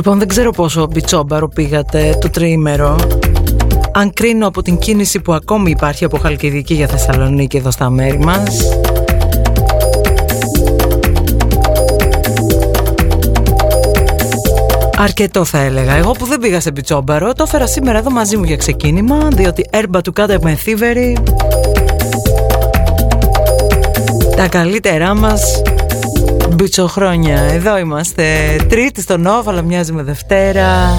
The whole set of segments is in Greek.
Λοιπόν, δεν ξέρω πόσο μπιτσόμπαρο πήγατε το τριήμερο. Αν κρίνω από την κίνηση που ακόμη υπάρχει από Χαλκιδική για Θεσσαλονίκη εδώ στα μέρη μας. Αρκετό θα έλεγα. Εγώ που δεν πήγα σε μπιτσόμπαρο, το έφερα σήμερα εδώ μαζί μου για ξεκίνημα, διότι έρμπα του κάτω με θύβερη. Τα καλύτερά μας Μπιτσοχρόνια, εδώ είμαστε. Τρίτη στον Νόβ, αλλά μοιάζει με Δευτέρα.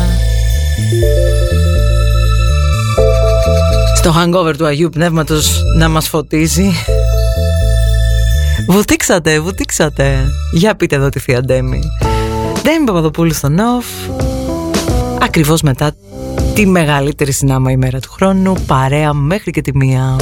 Στο hangover του Αγίου Πνεύματος να μας φωτίζει. Βουτήξατε, βουτήξατε. Για πείτε εδώ τη Θεία Ντέμι Ντέμι Παπαδοπούλου στο Νόβ. Ακριβώς μετά τη μεγαλύτερη συνάμα ημέρα του χρόνου Παρέα μέχρι και τη μία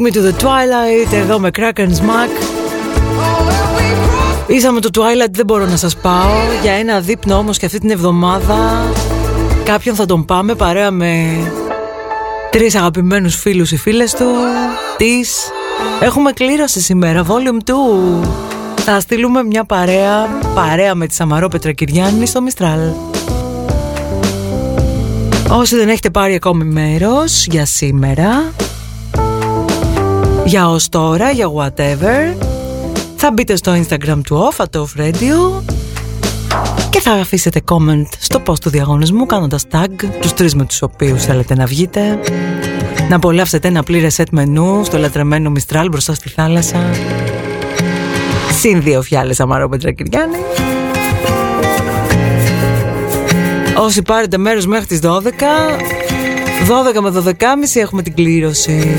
Take me to the twilight, εδώ με Crack and Smack. Ήσαμε το Twilight, δεν μπορώ να σας πάω. Για ένα δείπνο όμως και αυτή την εβδομάδα κάποιον θα τον πάμε παρέα με τρεις αγαπημένους φίλους ή φίλες του. Της. Έχουμε κλήρωση σήμερα, volume 2. Θα στείλουμε μια παρέα, παρέα με τη Σαμαρό Πετρακυριάννη στο Μιστράλ. Όσοι δεν έχετε πάρει ακόμη μέρος για σήμερα, για ως τώρα, για whatever, θα μπείτε στο Instagram του Off, at Off Radio και θα αφήσετε comment στο post του διαγωνισμού κάνοντας tag τους τρεις με τους οποίους θέλετε να βγείτε. Να απολαύσετε ένα πλήρες set μενού στο λατρεμένο Μιστράλ μπροστά στη θάλασσα. Συν δύο φιάλες Αμαρό Πετρακυριάννη. Όσοι πάρετε μέρος μέχρι τις 12 12 με 12.30 έχουμε την κλήρωση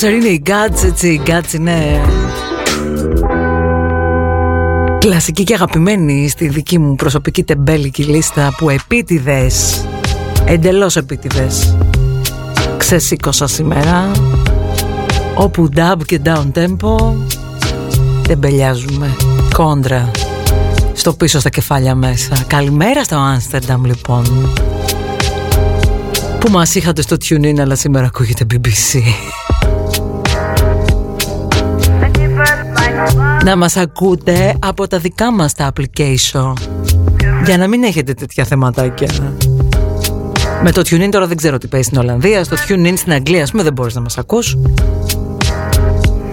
Closer είναι η Guts, έτσι, η Guts είναι κλασική και αγαπημένη στη δική μου προσωπική τεμπέλικη λίστα που επίτηδες, εντελώς επίτηδες, ξεσήκωσα σήμερα όπου dub και down tempo τεμπελιάζουμε κόντρα στο πίσω στα κεφάλια μέσα. Καλημέρα στο Άμστερνταμ λοιπόν που μας είχατε στο TuneIn αλλά σήμερα ακούγεται BBC. Να μας ακούτε από τα δικά μας τα application για να μην έχετε τέτοια θεματάκια. Με το TuneIn τώρα δεν ξέρω τι παίζει στην Ολλανδία, στο TuneIn στην Αγγλία ας πούμε δεν μπορείς να μας ακούς.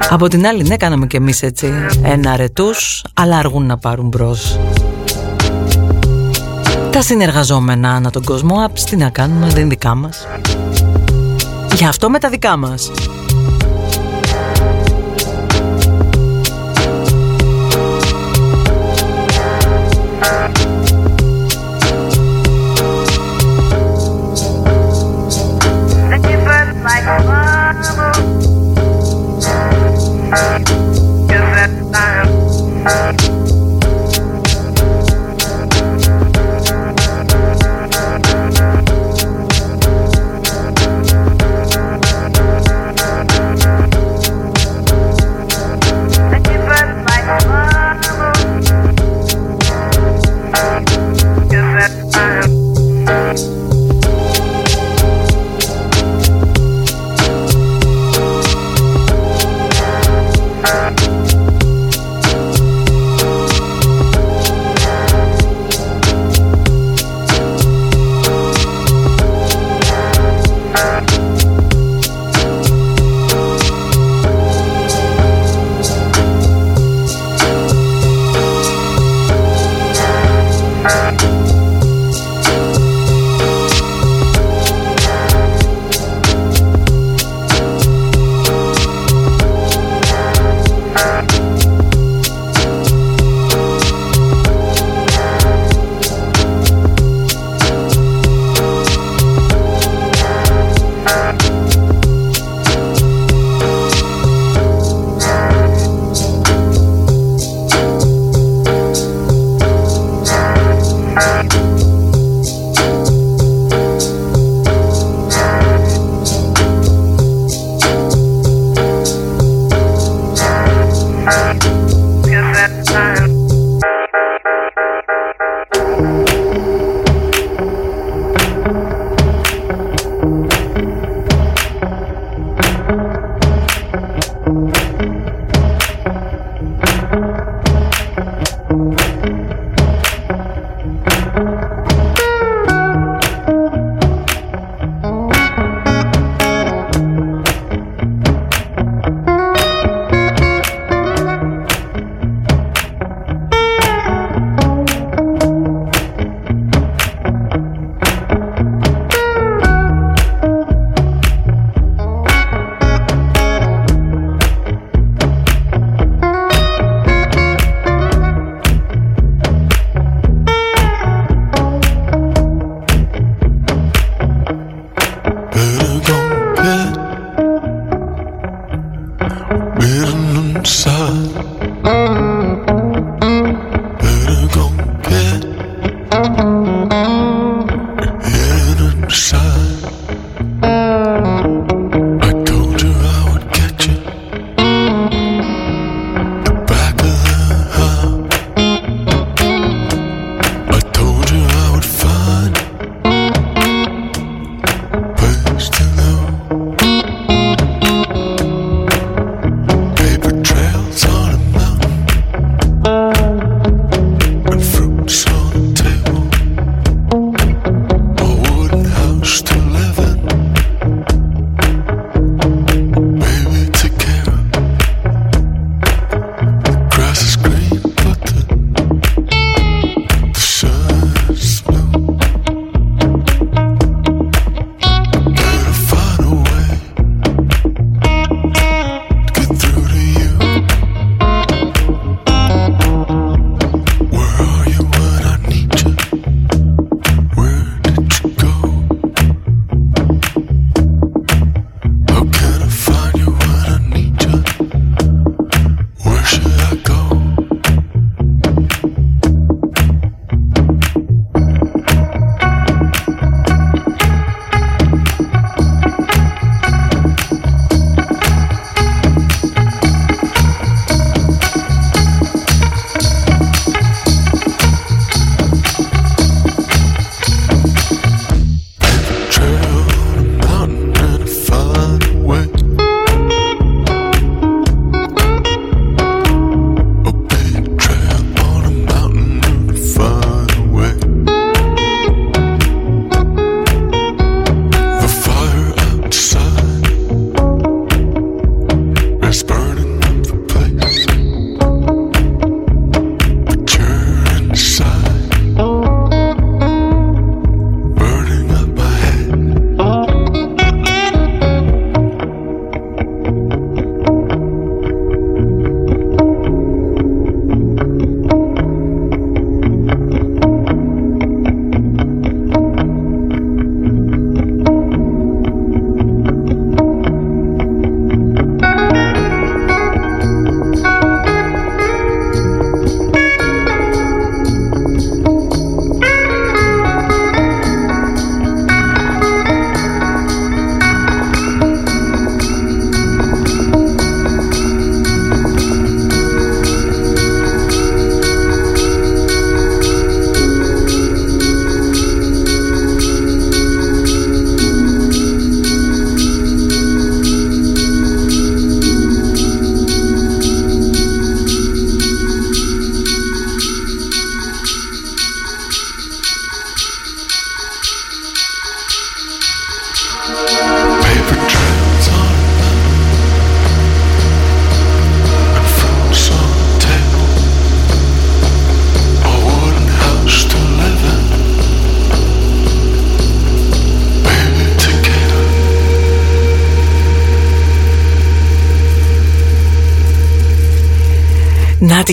Από την άλλη ναι κάναμε και εμείς έτσι ένα αρετούς αλλά αργούν να πάρουν μπρος. Τα συνεργαζόμενα ανά τον κόσμο apps τι να κάνουμε δεν είναι δικά μας. Γι' αυτό με τα δικά μας.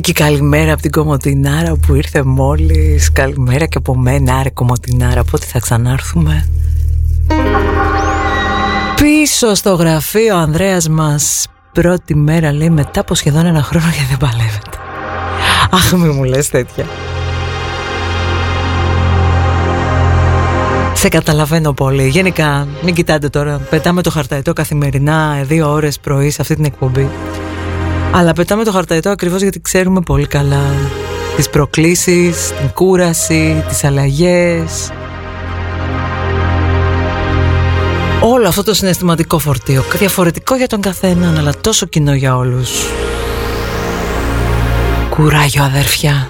Και καλημέρα από την Κομωτινάρα που ήρθε μόλις Καλημέρα και από μένα άρε Κομωτινάρα Πότε θα ξανάρθουμε; Πίσω στο γραφείο ο Ανδρέας μας Πρώτη μέρα λέει μετά από σχεδόν ένα χρόνο και δεν παλεύεται Αχ μη μου λες τέτοια Σε καταλαβαίνω πολύ. Γενικά, μην κοιτάτε τώρα. Πετάμε το χαρταϊτό καθημερινά δύο ώρες πρωί σε αυτή την εκπομπή. Αλλά πετάμε το χαρταϊτό ακριβώς γιατί ξέρουμε πολύ καλά τις προκλήσεις, την κούραση, τις αλλαγές. Όλο αυτό το συναισθηματικό φορτίο, διαφορετικό για τον καθέναν, αλλά τόσο κοινό για όλους. Κουράγιο αδέρφια.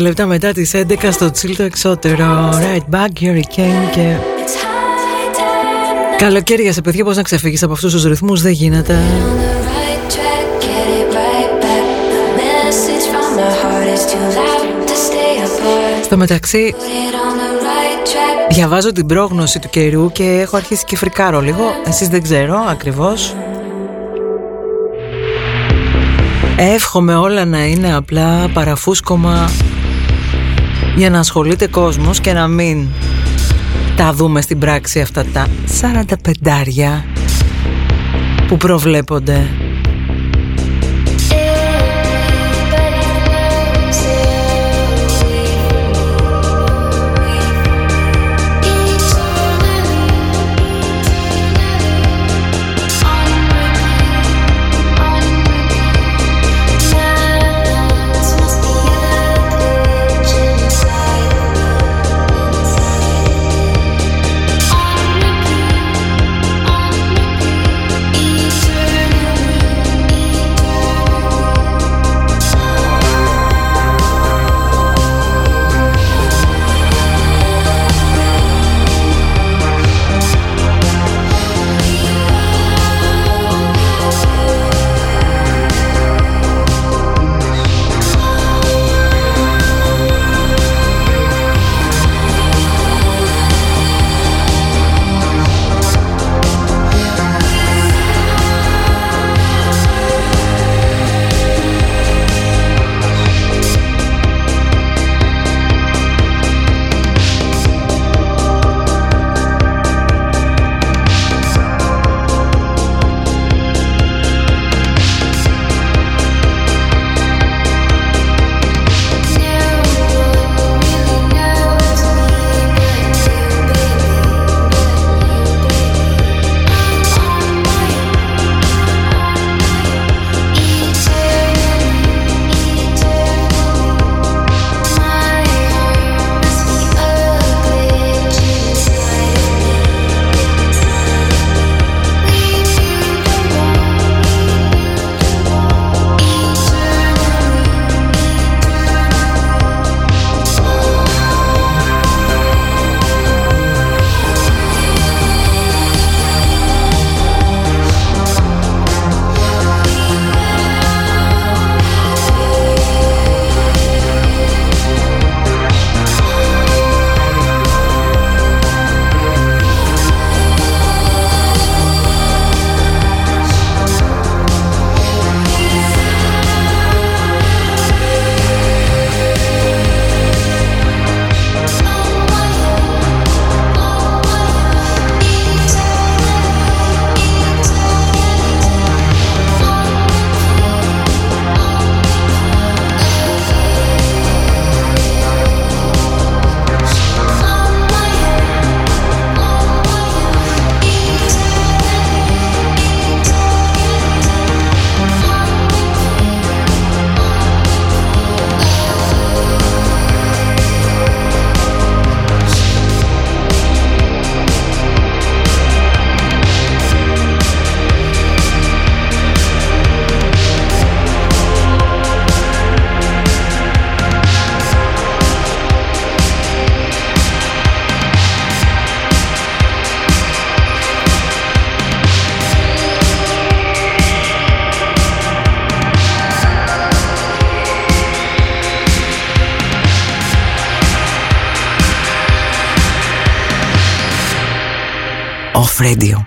Λεπτά μετά τις 11 στο τσίλτο εξώτερο. Right back, Hurricane και... Καλοκαίρι για σε παιδιά πώς να ξεφύγεις από αυτούς τους ρυθμούς δεν γίνεται. Στο μεταξύ Διαβάζω την πρόγνωση του καιρού και έχω αρχίσει και φρικάρω λίγο. Εσείς δεν ξέρω ακριβώς Εύχομαι όλα να είναι απλά παραφούσκωμα για να ασχολείται κόσμος και να μην τα δούμε στην πράξη αυτά τα 45 που προβλέπονται. Radio.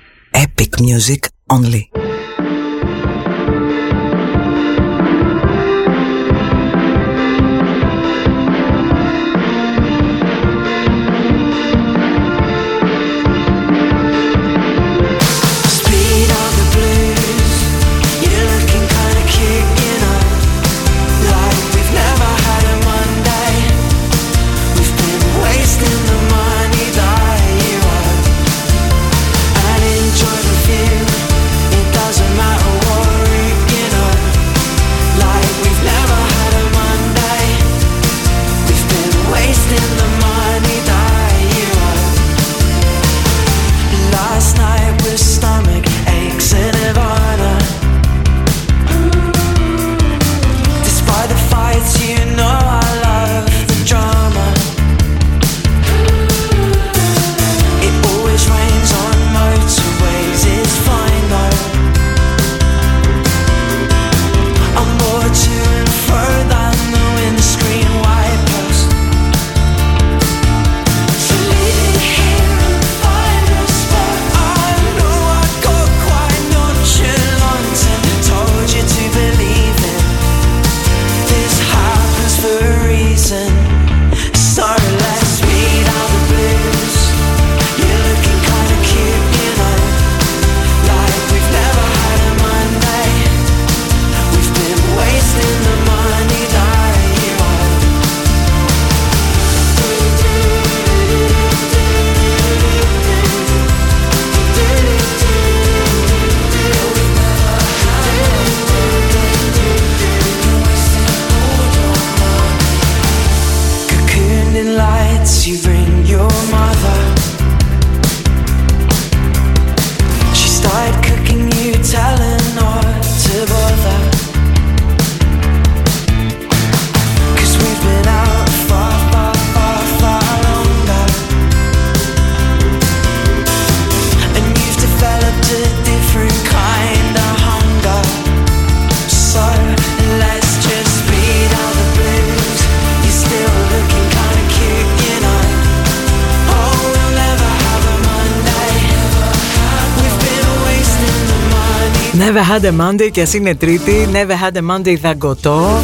Had a Monday και ας είναι τρίτη. Never had a Monday δαγκωτό.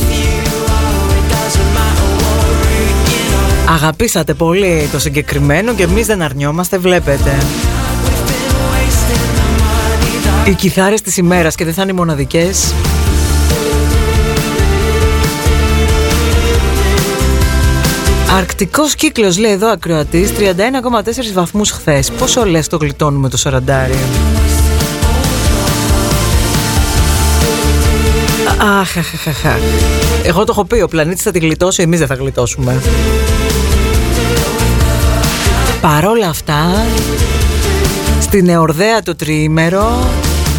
Αγαπήσατε πολύ το συγκεκριμένο και εμείς δεν αρνιόμαστε βλέπετε. Οι κιθάρες της ημέρας και δεν θα είναι οι μοναδικές. Αρκτικός κύκλος λέει εδώ ακροατής 31,4 βαθμούς χθες. Πόσο λες το γλιτώνουμε το σαραντάρι; Αχ, αχ, αχ, αχ. Εγώ το έχω πει, ο πλανήτης θα τη γλιτώσει, εμείς δεν θα γλιτώσουμε. Παρόλα αυτά, στην εορδέα το τριήμερο,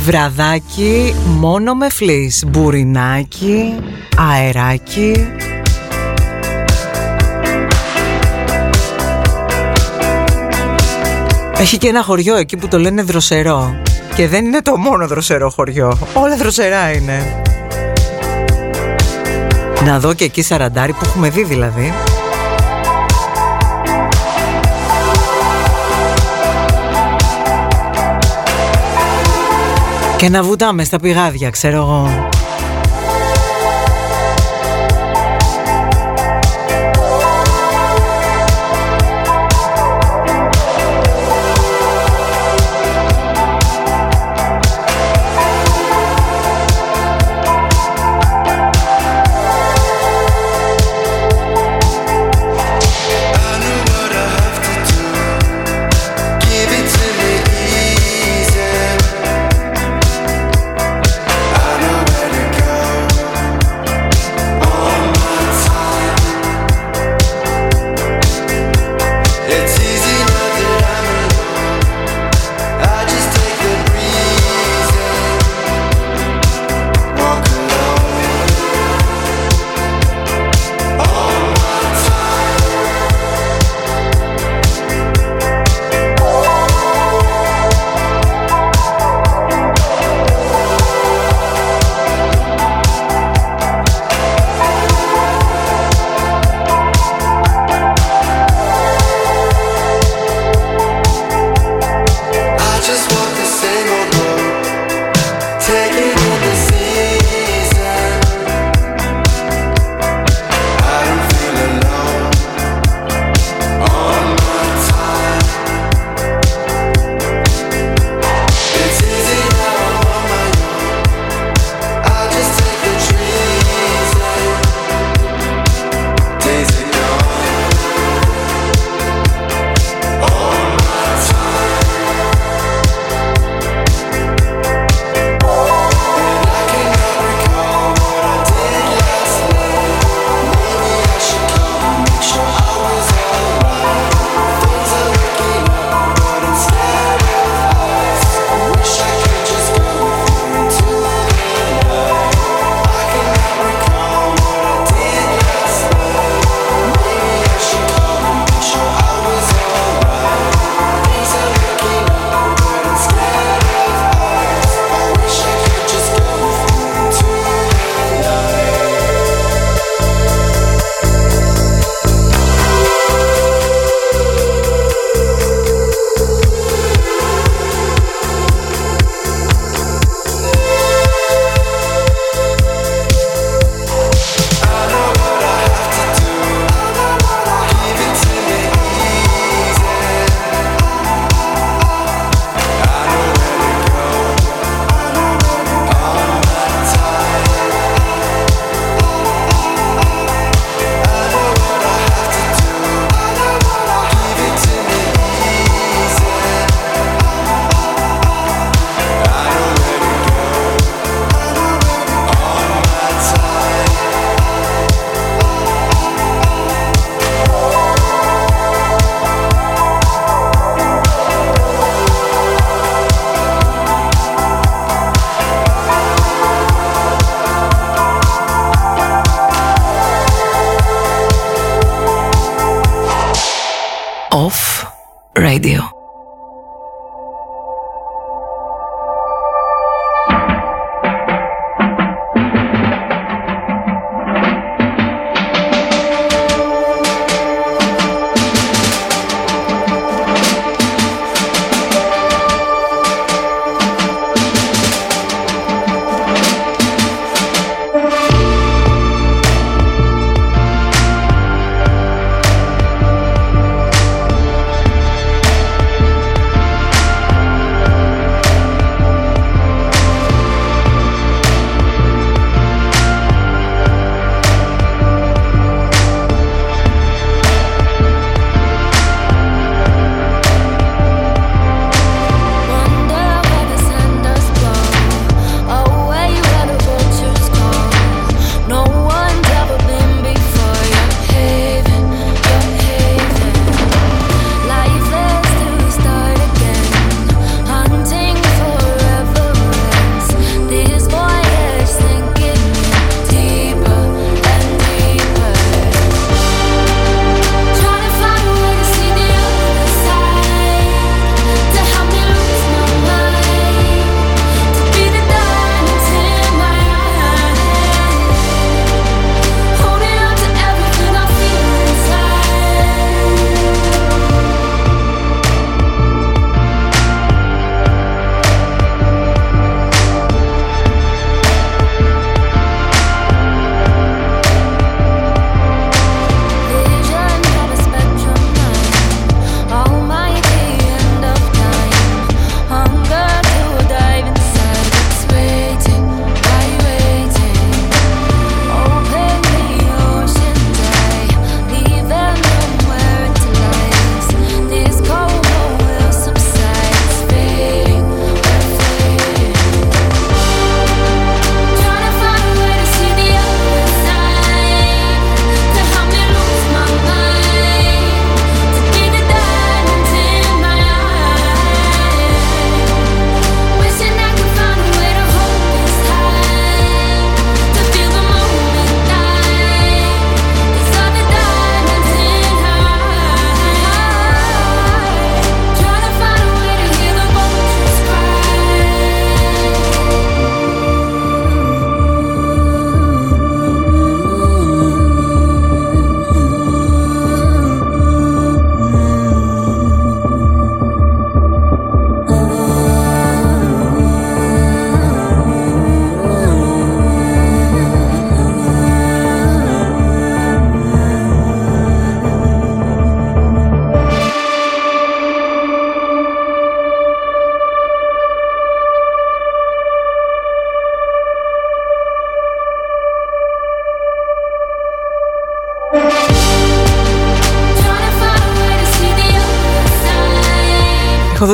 βραδάκι μόνο με φλής, μπουρινάκι, αεράκι. Έχει και ένα χωριό εκεί που το λένε δροσερό. Και δεν είναι το μόνο δροσερό χωριό. Όλα δροσερά είναι. Να δω και εκεί σαραντάρι που έχουμε δει δηλαδή. Και να βουτάμε στα πηγάδια ξέρω εγώ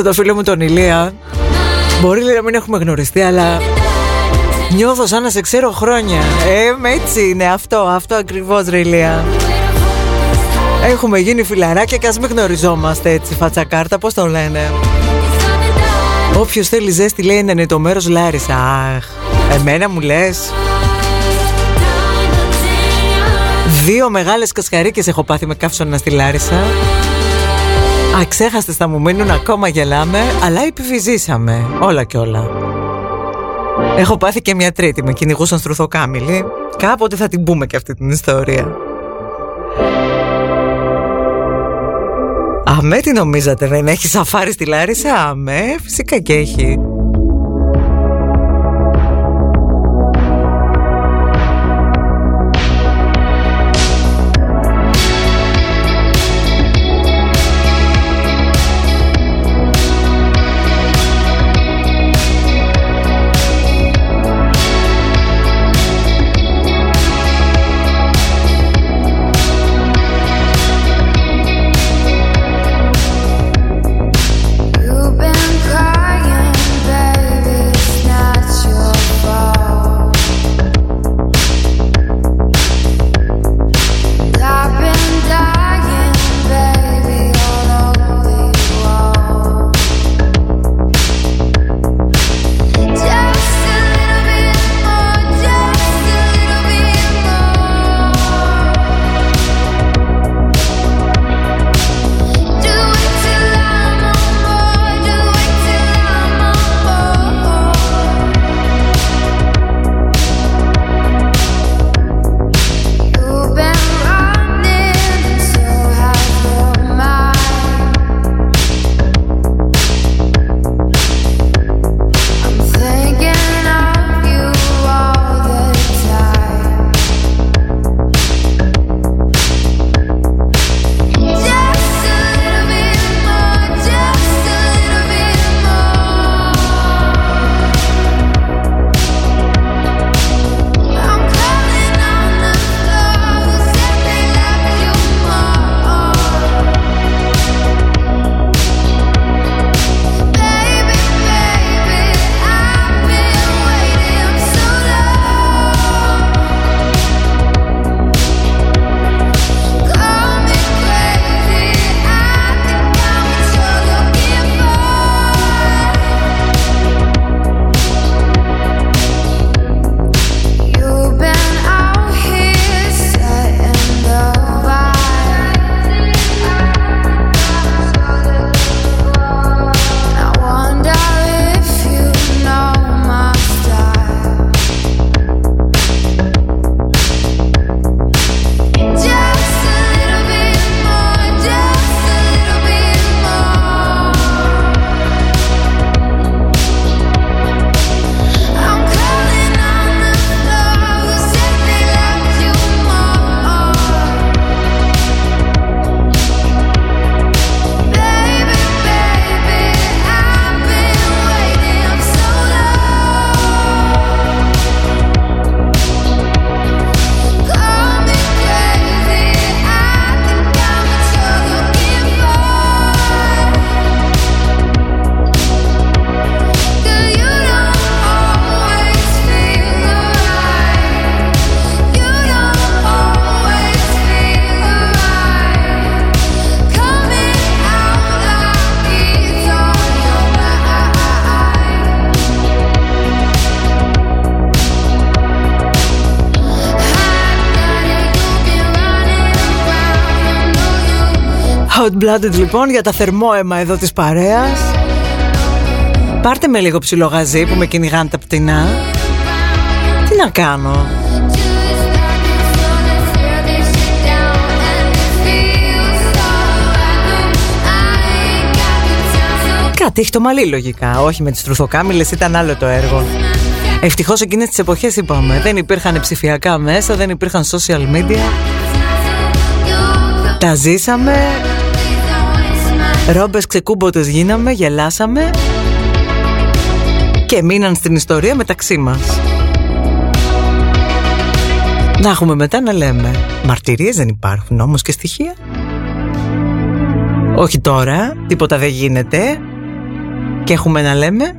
το φίλο μου τον Ηλία. Μπορεί να μην έχουμε γνωριστεί αλλά Νιώθω σαν να σε ξέρω χρόνια. Ε, έτσι είναι αυτό, αυτό ακριβώς ρε Ηλία. Έχουμε γίνει φιλαράκια και ας μην γνωριζόμαστε έτσι φατσακάρτα, πώς το λένε. Όποιος θέλει ζέστη λέει είναι το μέρος Λάρισα Αχ, εμένα μου λες. Δύο μεγάλες κασκαρίκες έχω πάθει με καύσωνα στη Λάρισα Αξέχαστες θα μου μείνουν ακόμα γελάμε Αλλά επιβιζήσαμε όλα και όλα. Έχω πάθει και μια τρίτη Με κυνηγούσαν στρουθοκάμιλοι. Κάποτε θα την πούμε και αυτή την ιστορία. Αμέ τι νομίζατε δεν έχεις σαφάρι στη Λάρισα; Αμέ φυσικά και έχει Hot Blooded λοιπόν για τα θερμόαιμα εδώ της παρέας. Πάρτε με λίγο ψιλογαζί που με κυνηγάνε τα πτηνά. Τι να κάνω; Κάτι έχει το μαλλί λογικά. Όχι με τις τρουθοκάμιλες ήταν άλλο το έργο. Ευτυχώς εκείνες τις εποχές είπαμε Δεν υπήρχαν ψηφιακά μέσα Δεν υπήρχαν social media. Τα ζήσαμε Ρόμπες ξεκούμποτες γίναμε Γελάσαμε Και μείναν στην ιστορία μεταξύ μας. Να έχουμε μετά να λέμε Μαρτυρίες δεν υπάρχουν όμως και στοιχεία. Όχι τώρα Τίποτα δεν γίνεται. Και έχουμε να λέμε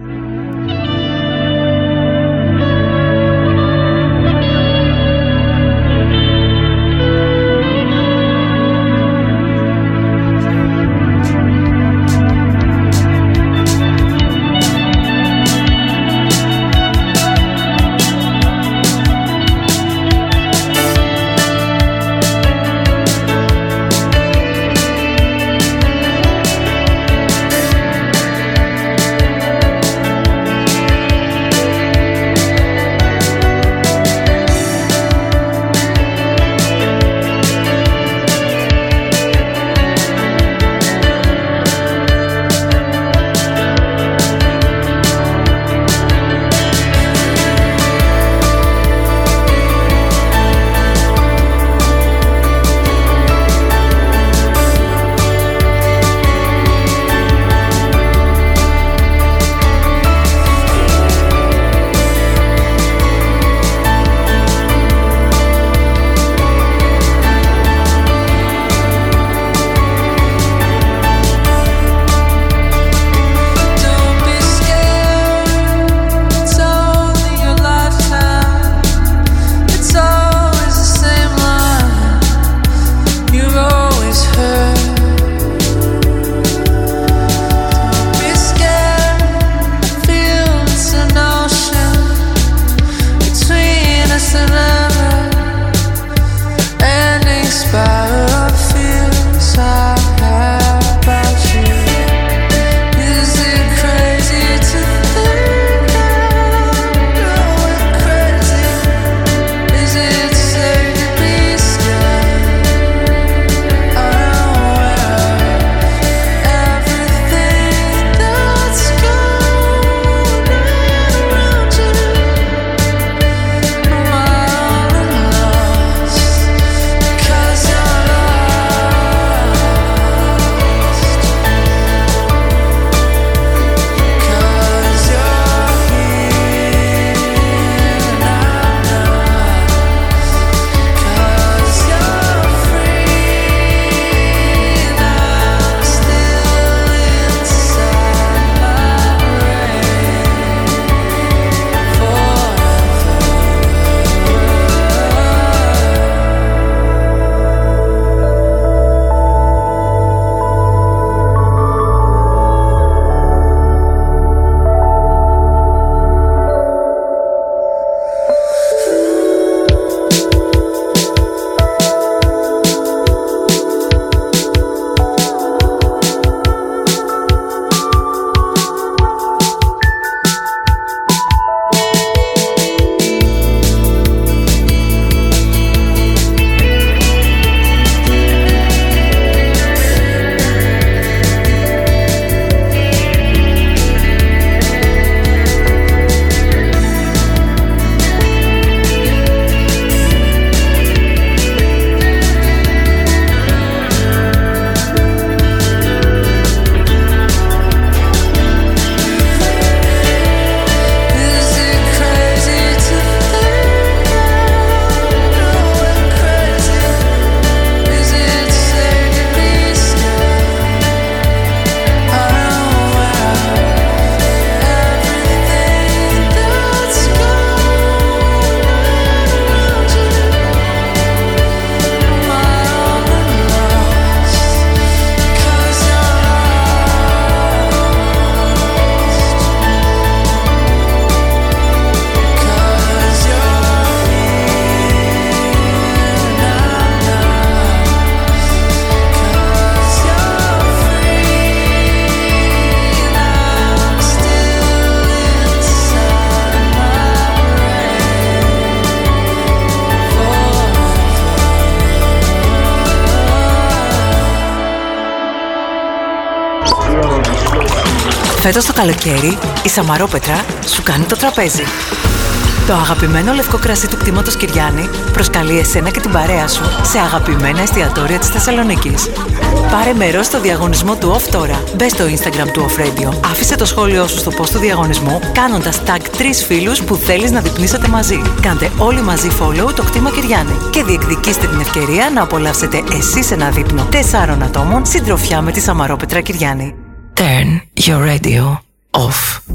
καλοκαίρι η Σαμαρόπετρα σου κάνει το τραπέζι. Το αγαπημένο λευκό κρασί του κτήματος Κυριάννη προσκαλεί εσένα και την παρέα σου σε αγαπημένα εστιατόρια της Θεσσαλονίκης. Πάρε μέρος στο διαγωνισμό του Off τώρα. Μπες στο Instagram του Off Radio. Άφησε το σχόλιο σου στο post του διαγωνισμού κάνοντας tag τρεις φίλους που θέλεις να διπνίσετε μαζί. Κάντε όλοι μαζί follow το κτήμα Κυριάννη και διεκδικήστε την ευκαιρία να απολαύσετε εσείς ένα δείπνο τεσσάρων ατόμων συντροφιά με τη Σαμαρόπετρα Κυριάννη. Turn your radio off.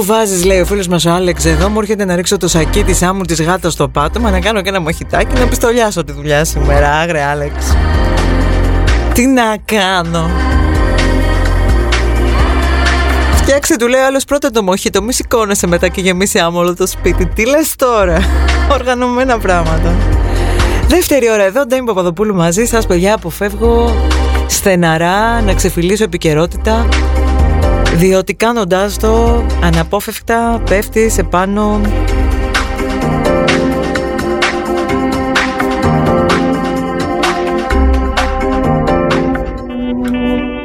Που βάζεις, λέει ο φίλος μας ο Άλεξ, εδώ μου έρχεται να ρίξω το σακί της άμμου της γάτας στο πάτωμα, να κάνω και ένα μοχητάκι να πιστολιάσω τη δουλειά σήμερα. Άγρε, Άλεξ. Τι να κάνω; Φτιάξε, του λέει άλλος πρώτα το μοχίτο, μη σηκώνεσαι μετά και γεμίσει άμμολο το σπίτι. Τι λες τώρα; Οργανωμένα πράγματα. Δεύτερη ώρα εδώ, Ντέμι Παπαδοπούλου μαζί σας παιδιά αποφεύγω στεναρά να ξεφυλίσω επικαιρότητα διότι κάνοντάς το αναπόφευκτα πέφτεις σε πάνω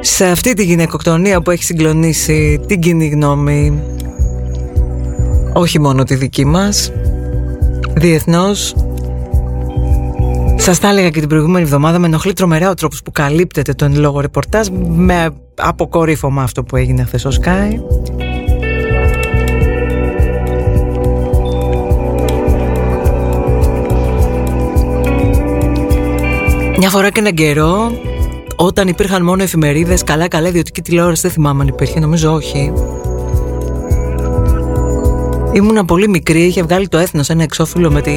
σε αυτή τη γυναικοκτονία που έχει συγκλονίσει την κοινή γνώμη όχι μόνο τη δική μας διεθνώς σας τα έλεγα και την προηγούμενη εβδομάδα με ενοχλεί τρομερά ο τρόπος που καλύπτεται το εν λόγω ρεπορτάζ με αποκορύφωμα αυτό που έγινε χθες στο Sky. Μια φορά και έναν καιρό όταν υπήρχαν μόνο εφημερίδες καλά καλά ιδιωτική τηλεόραση δεν θυμάμαι αν υπήρχε νομίζω όχι Ήμουνα πολύ μικρή, είχε βγάλει το έθνος ένα εξώφυλλο με τη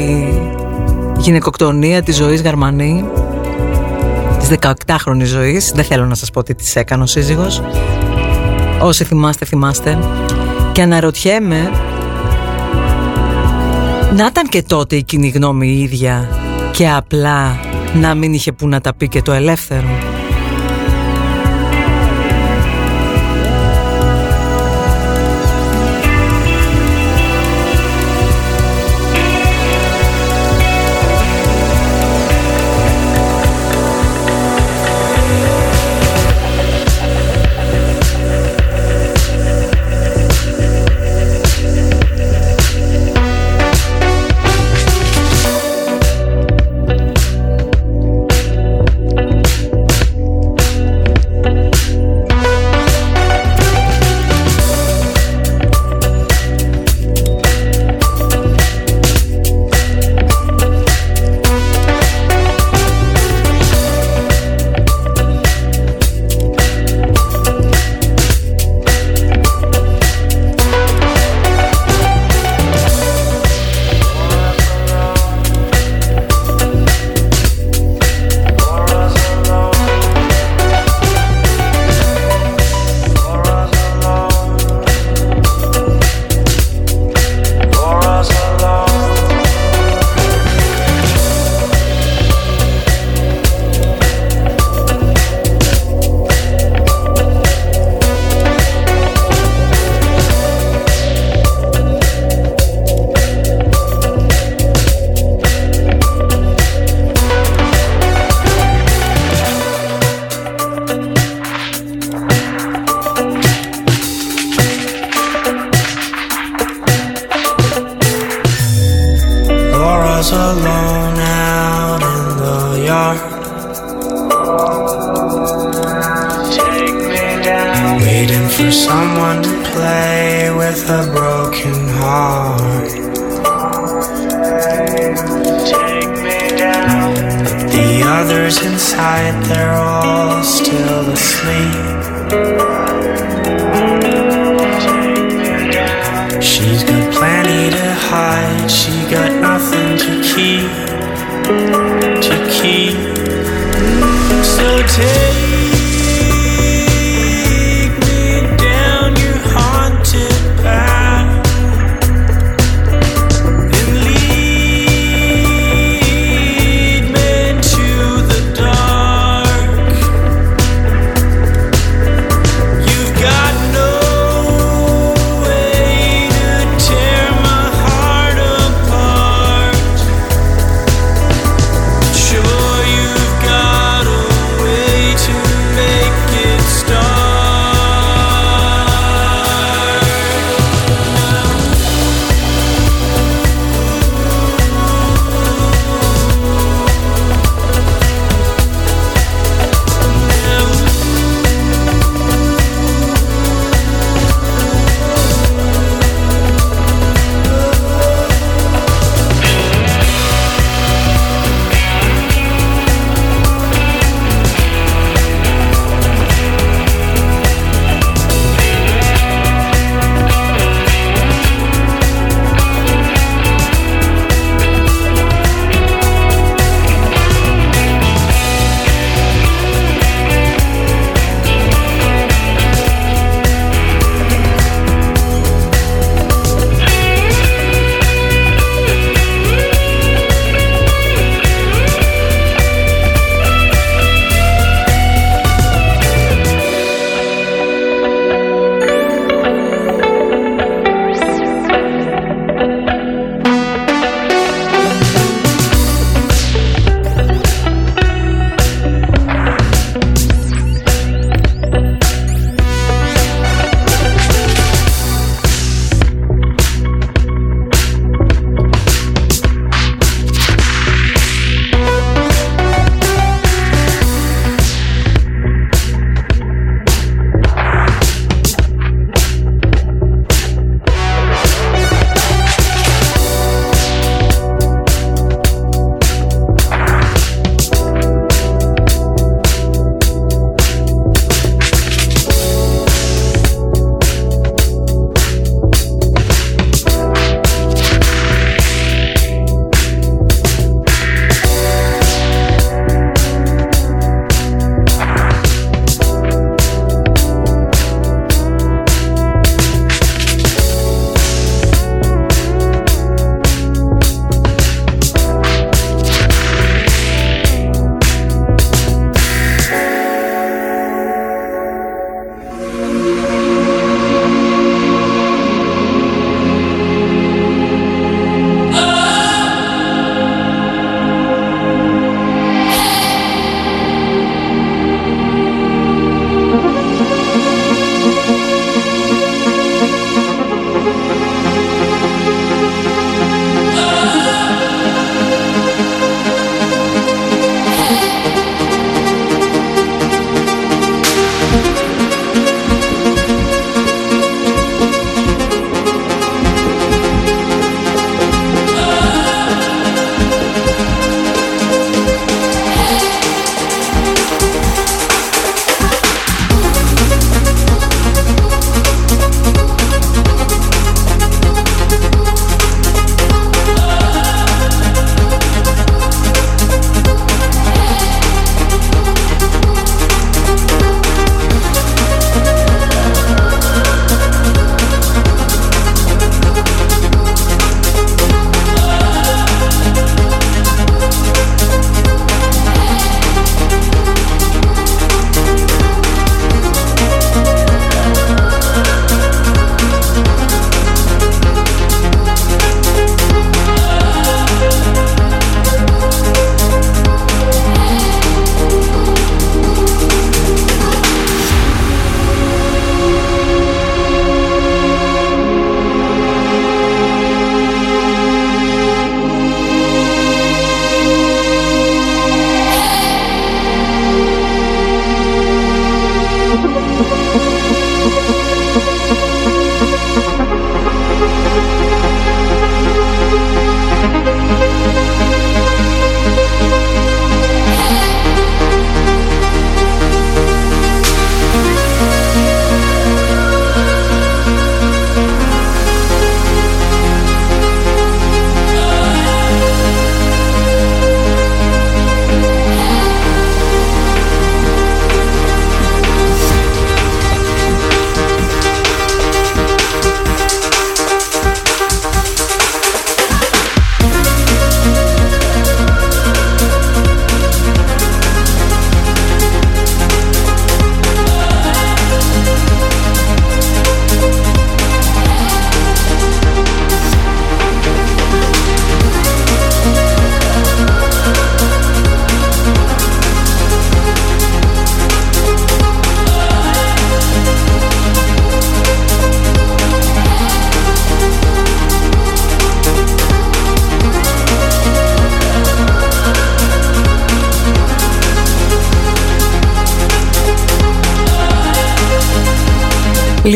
γυναικοκτονία της ζωής Γαρμανή της 18χρονης ζωής. Δεν θέλω να σας πω τι της έκανε ο σύζυγος. Όσοι θυμάστε θυμάστε. Και αναρωτιέμαι Να ήταν και τότε η κοινή γνώμη η ίδια Και απλά να μην είχε που να τα πει και το ελεύθερο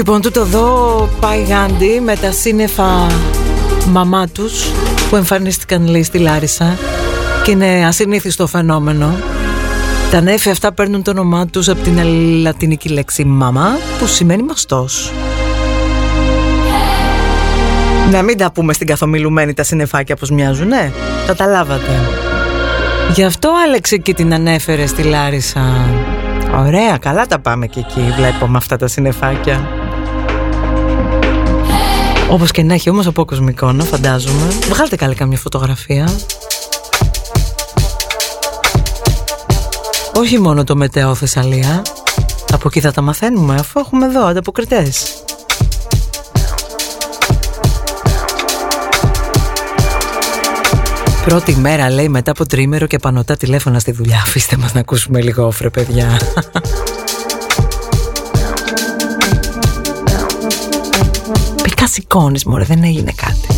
Λοιπόν, τούτο εδώ πάει Γάντι με τα σύννεφα μαμά τους που εμφανίστηκαν λέει στη Λάρισα και είναι ασυνήθιστο φαινόμενο. Τα νέφη αυτά παίρνουν το όνομά τους από την λατινική λέξη μαμά που σημαίνει μαστός. Να μην τα πούμε στην καθομιλουμένη τα συννεφάκια πως μοιάζουν, ναι. Καταλάβατε. Γι' αυτό Άλεξε και την ανέφερε στη Λάρισα. Ωραία, καλά τα πάμε και εκεί βλέπω με αυτά τα συννεφάκια. Όπως και να έχει όμως από κοσμικό να φαντάζομαι. Βγάλτε καλή καμιά φωτογραφία. Όχι μόνο το μετέο Θεσσαλία. Από εκεί θα τα μαθαίνουμε αφού έχουμε εδώ ανταποκριτές. Πρώτη μέρα λέει μετά από τρίμερο και πανωτά τηλέφωνα στη δουλειά. Αφήστε μας να ακούσουμε λίγο όφρε παιδιά σηκώνεις μωρέ δεν έγινε κάτι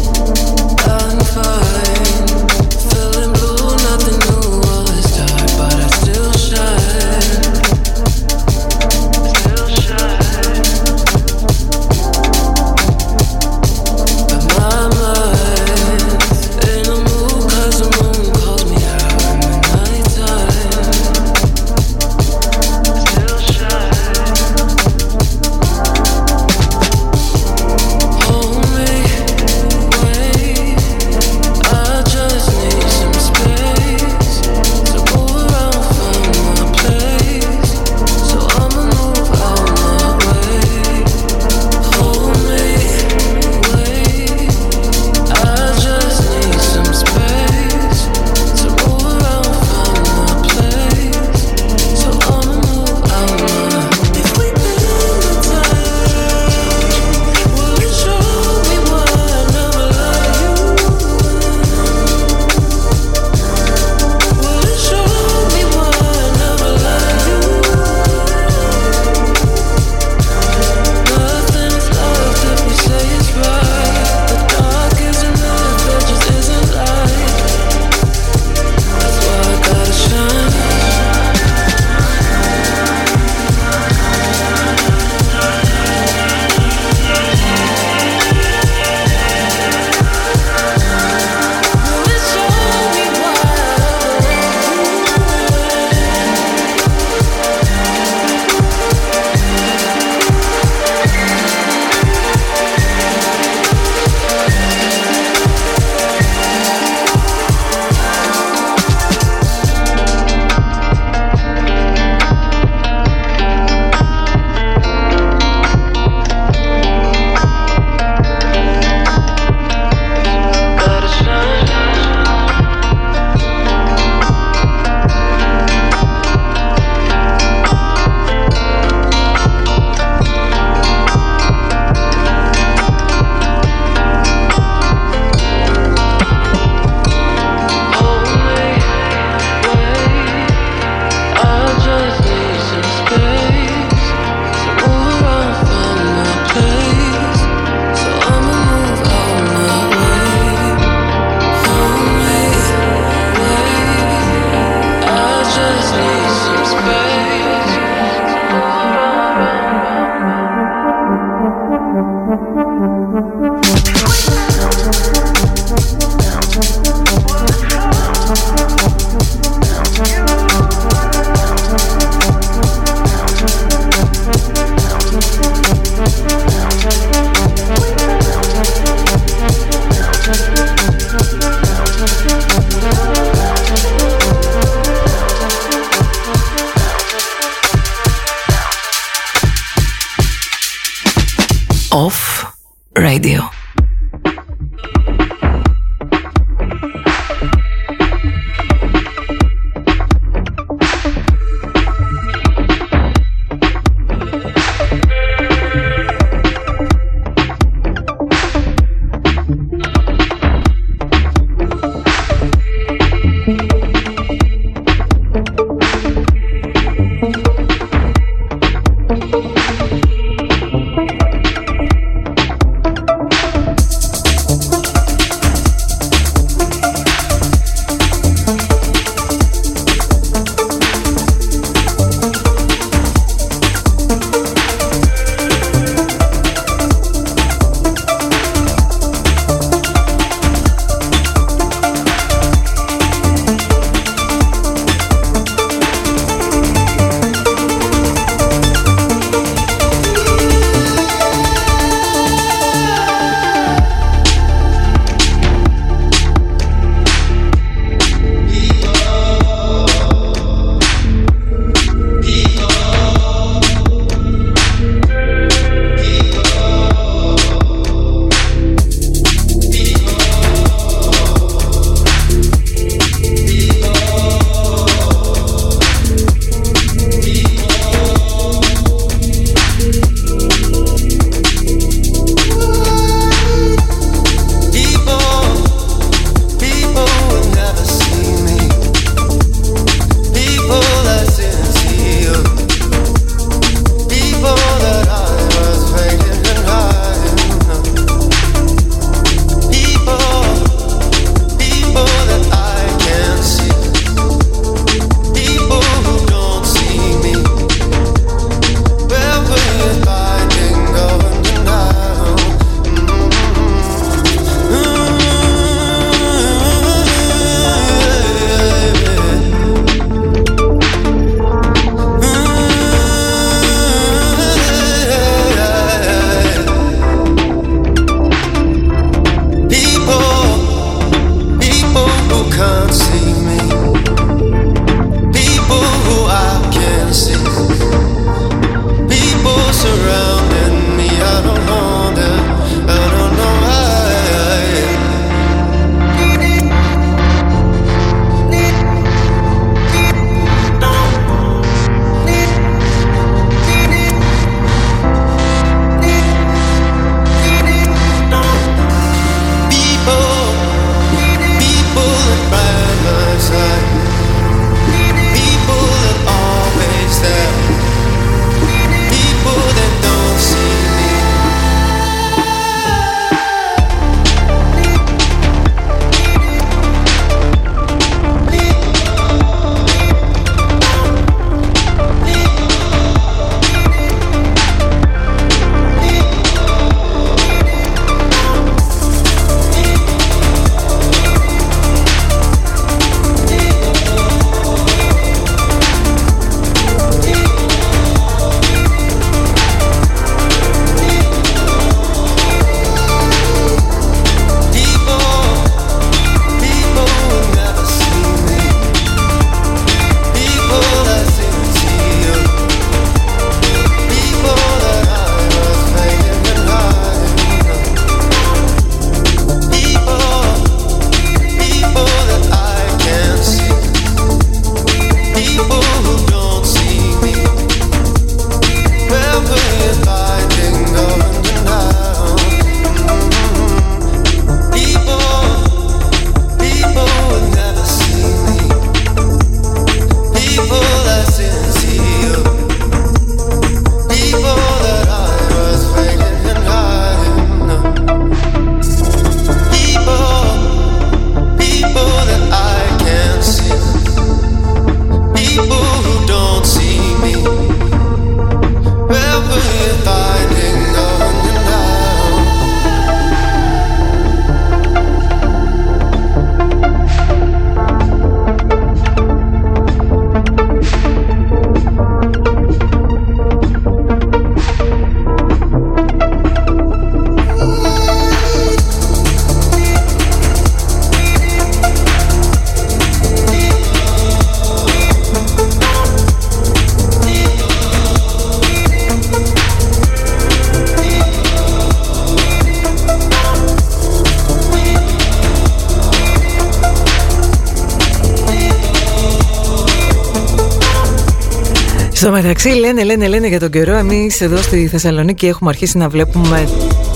μεταξύ λένε, λένε, λένε για τον καιρό. Εμείς εδώ στη Θεσσαλονίκη έχουμε αρχίσει να βλέπουμε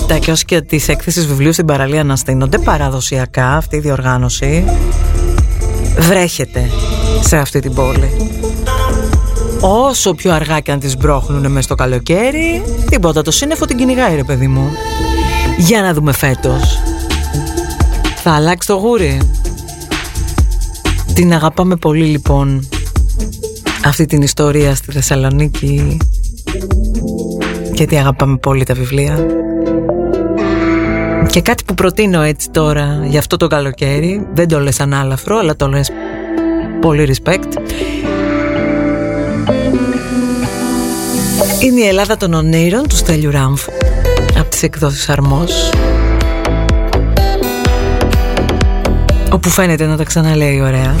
τα κιόσκια της έκθεσης βιβλίου στην παραλία να στείνονται παραδοσιακά. Αυτή η διοργάνωση βρέχεται σε αυτή την πόλη. Όσο πιο αργά και αν τις μπρόχνουν μέσα στο καλοκαίρι Τίποτα. Το σύννεφο την κυνηγάει ρε παιδί μου. Για να δούμε φέτος. Θα αλλάξει το γούρι. Την αγαπάμε πολύ λοιπόν Αυτή την ιστορία στη Θεσσαλονίκη. Γιατί αγαπάμε πολύ τα βιβλία. Και κάτι που προτείνω έτσι τώρα Για αυτό το καλοκαίρι Δεν το λες ανάλαφρο αλλά το λες πολύ respect. Είναι η Ελλάδα των ονείρων του Στέλιου Ράμφου από τις εκδόσεις Αρμός. Όπου φαίνεται να τα ξαναλέει ωραία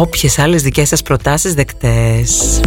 Όποιες άλλες δικές σας προτάσεις δεκτές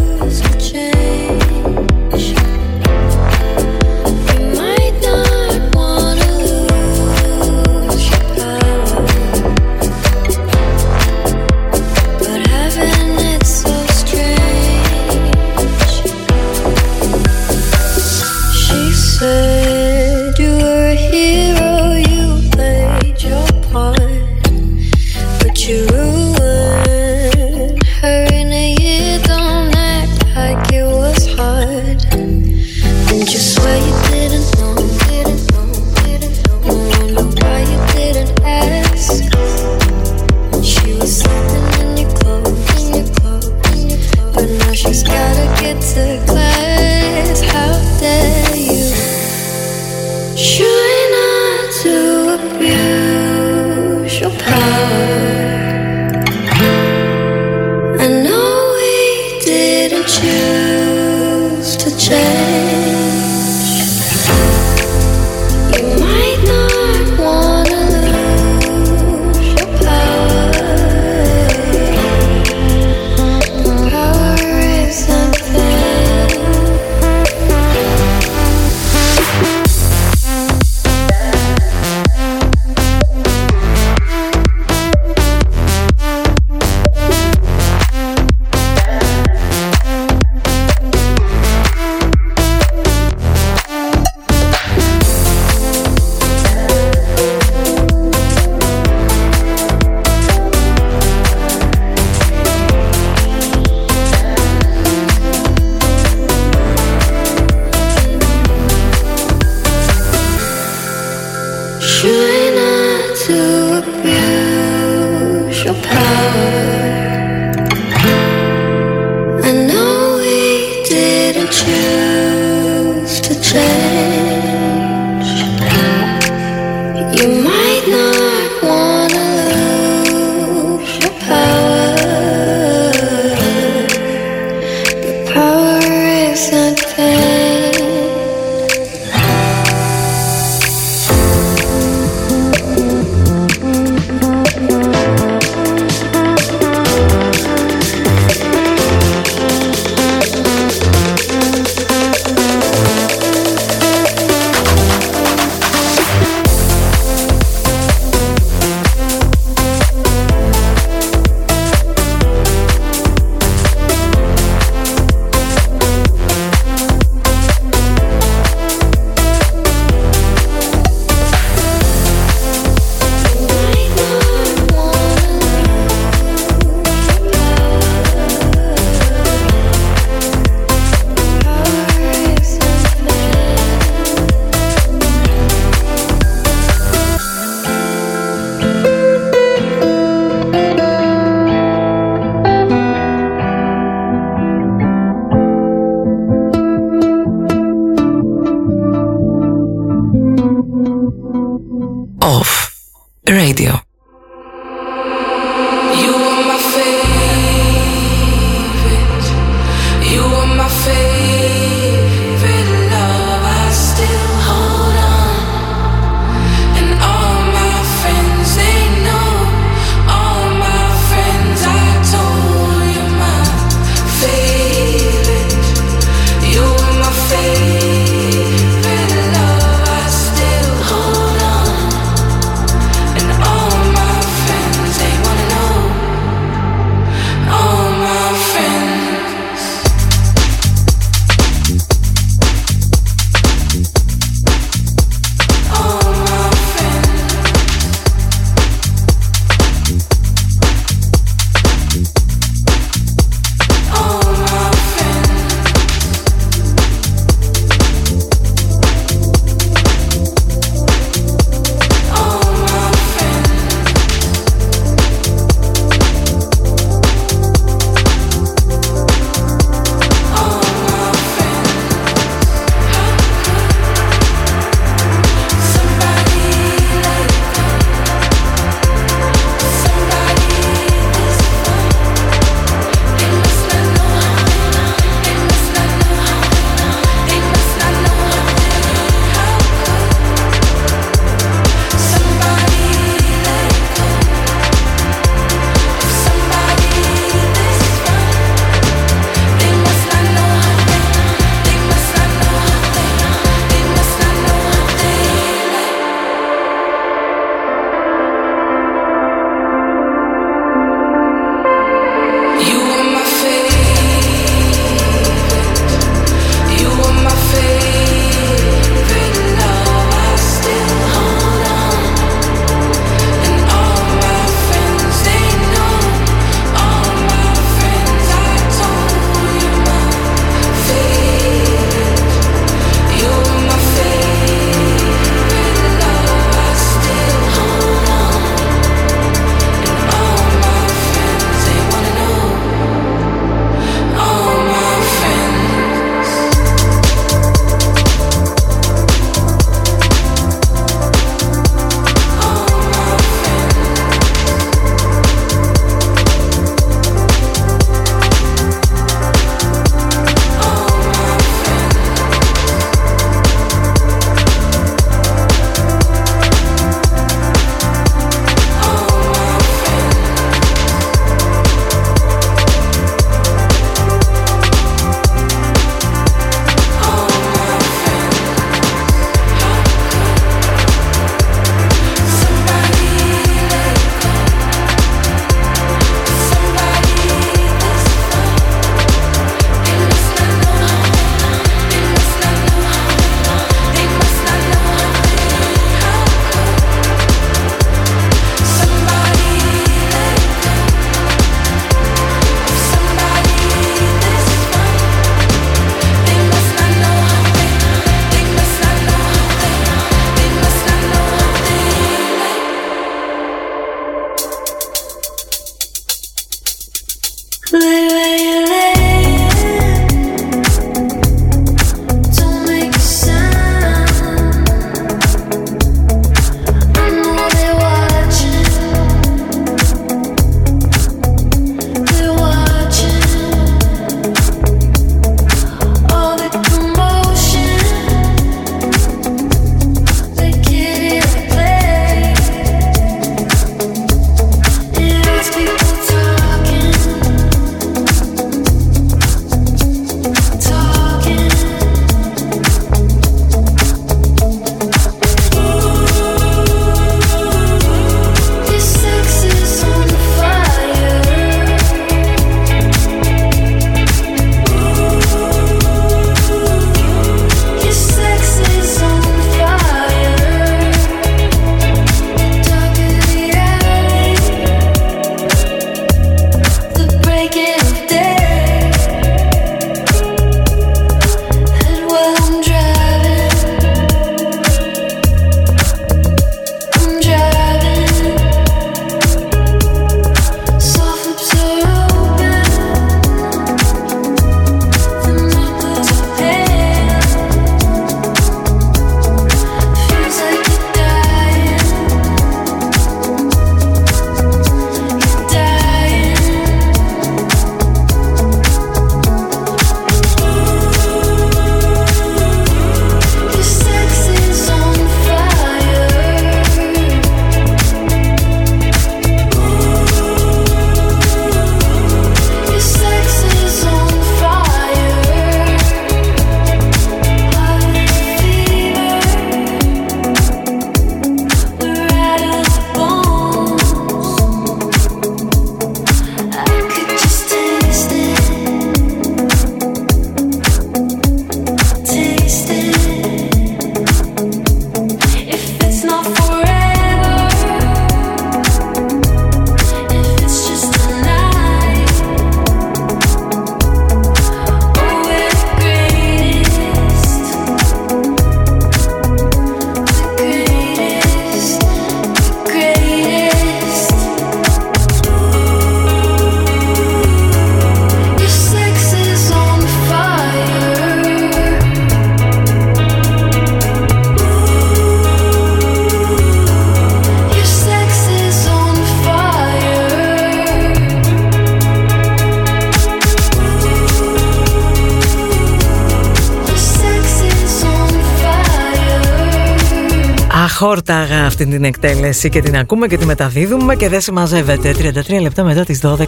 αυτή την εκτέλεση και την ακούμε και τη μεταδίδουμε και δεν συμμαζεύεται. 33 λεπτά μετά τις 12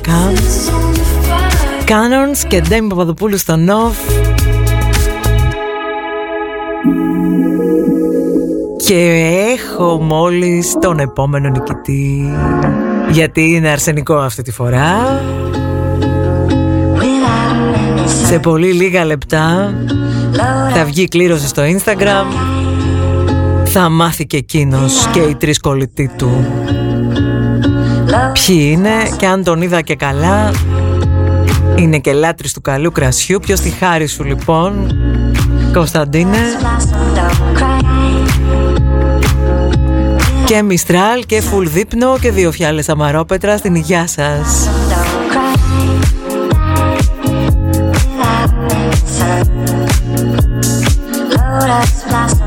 Κάνονς και Ντέμι Παπαδοπούλου στο Νοφ. Και έχω μόλις τον επόμενο νικητή. Γιατί είναι αρσενικό αυτή τη φορά. Σε πολύ λίγα λεπτά θα βγει κλήρωση στο Instagram θα μάθει και εκείνος και οι τρεις κολλητοί του. Ποιοι είναι και αν τον είδα και καλά είναι και λάτρης του καλού κρασιού. Ποιος τη χάρη σου λοιπόν Κωνσταντίνε; Και μιστράλ και φουλ δείπνο και δύο φιάλες αμαρόπετρα στην υγειά σας. Lotus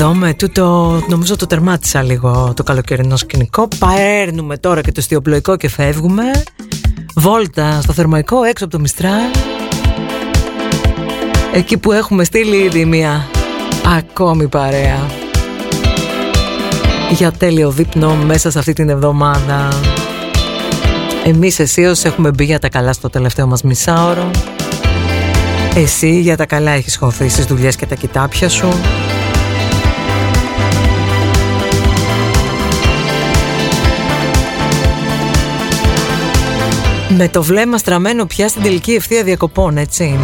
εδώ με τούτο νομίζω το τερμάτισα λίγο το καλοκαιρινό σκηνικό. Παίρνουμε τώρα και το στιοπλοϊκό και φεύγουμε. Βόλτα στο θερμαϊκό έξω από το Μιστράλ Εκεί που έχουμε στείλει ήδη μια ακόμη παρέα. Για τέλειο δείπνο μέσα σε αυτή την εβδομάδα. Εμείς εσύ όσοι έχουμε μπει για τα καλά στο τελευταίο μας μισάωρο. Εσύ για τα καλά έχεις χωθεί στις δουλειές και τα κοιτάπια σου Με το βλέμμα στραμμένο πια στην τελική ευθεία διακοπών, έτσι.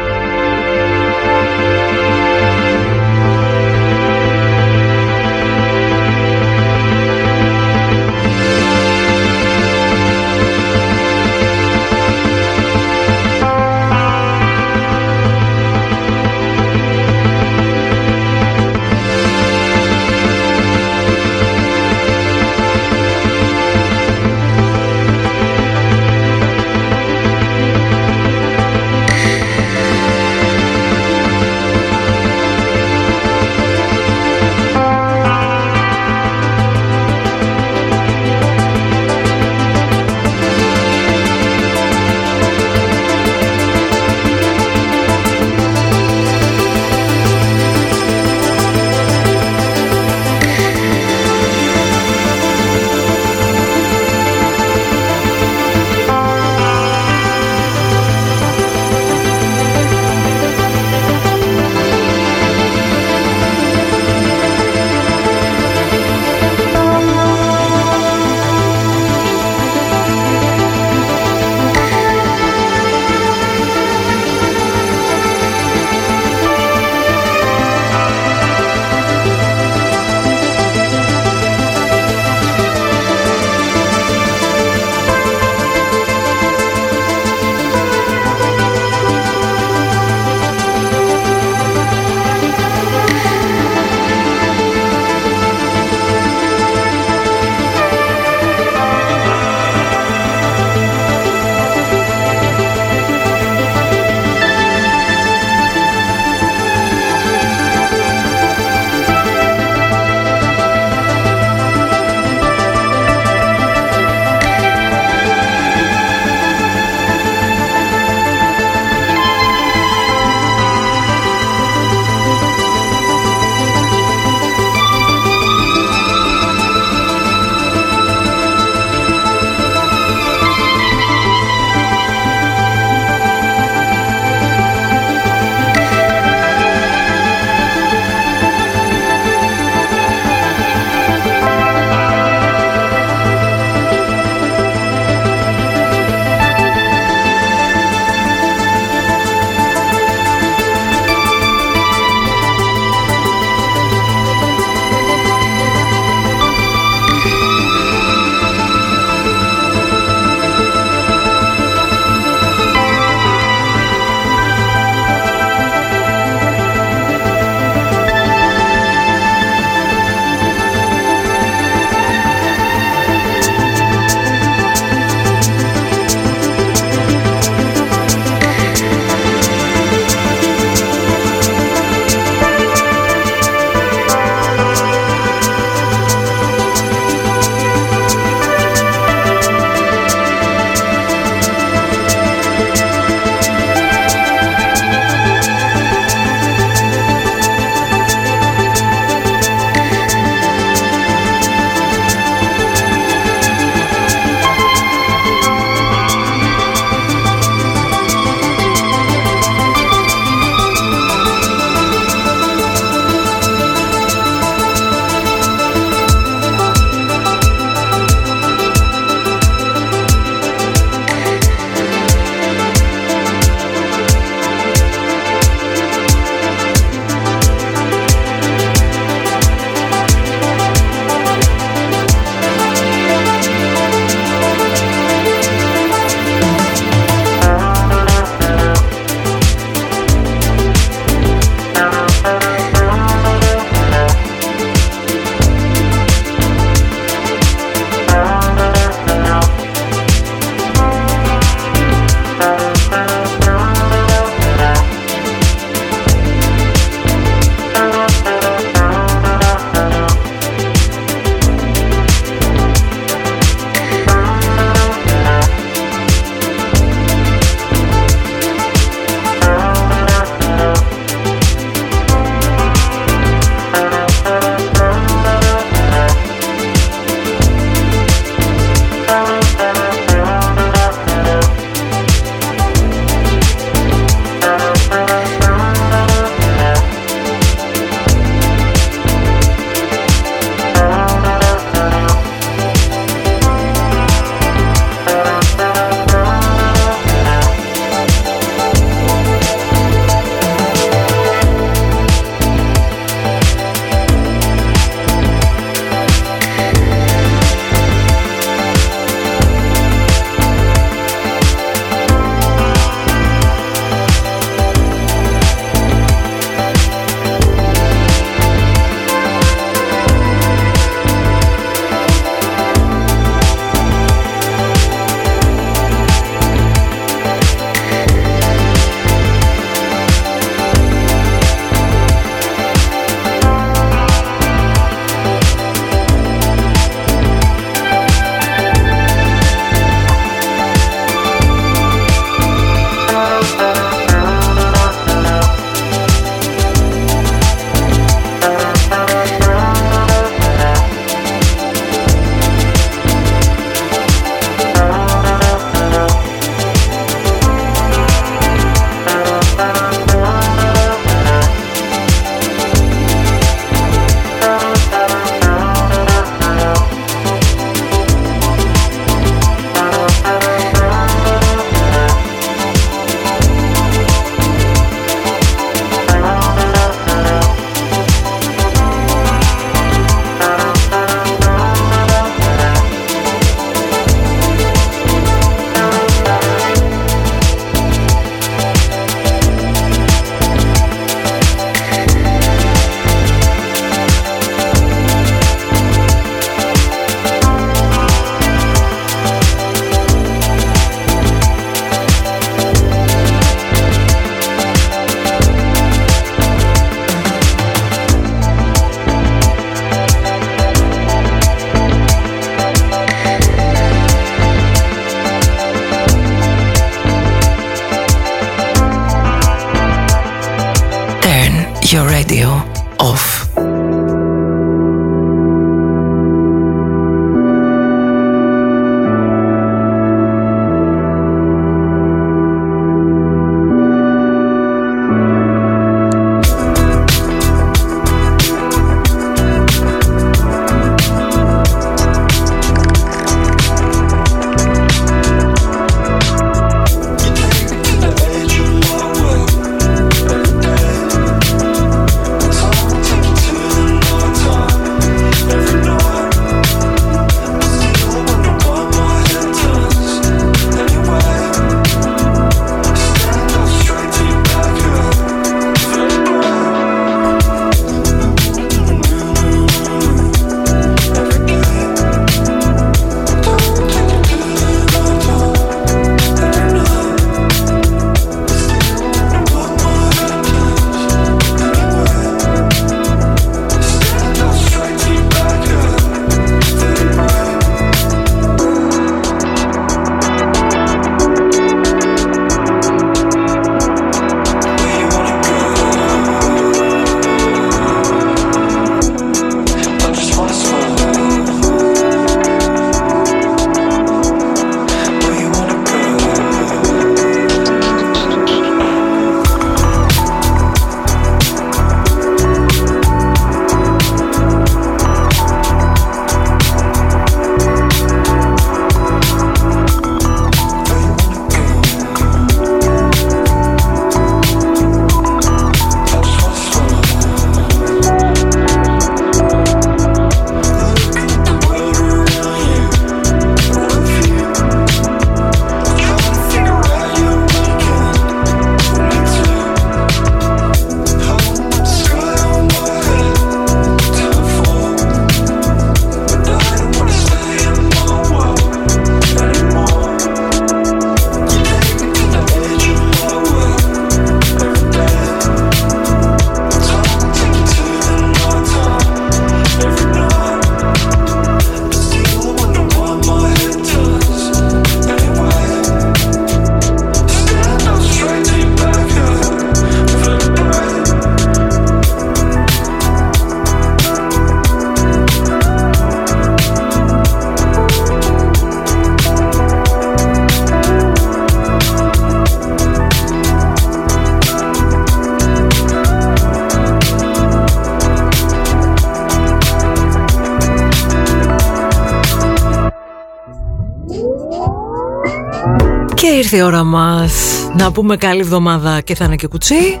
Ήρθε η ώρα μας να πούμε καλή εβδομάδα και θα είναι και κουτσί.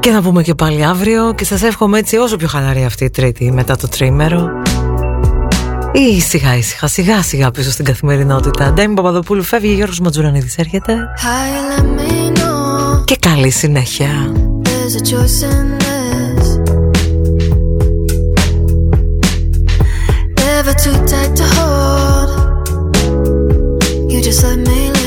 Και να πούμε και πάλι αύριο και σας εύχομαι έτσι όσο πιο χαλαρή αυτή η τρίτη μετά το τρίμερο. Ή σιγά ήσυχα σιγά σιγά πίσω στην καθημερινότητα. Ντέμι Παπαδοπούλου φεύγει, Γιώργος Ματζουρανίδης έρχεται. Και καλή συνέχεια. Never too tight to hold. You just let me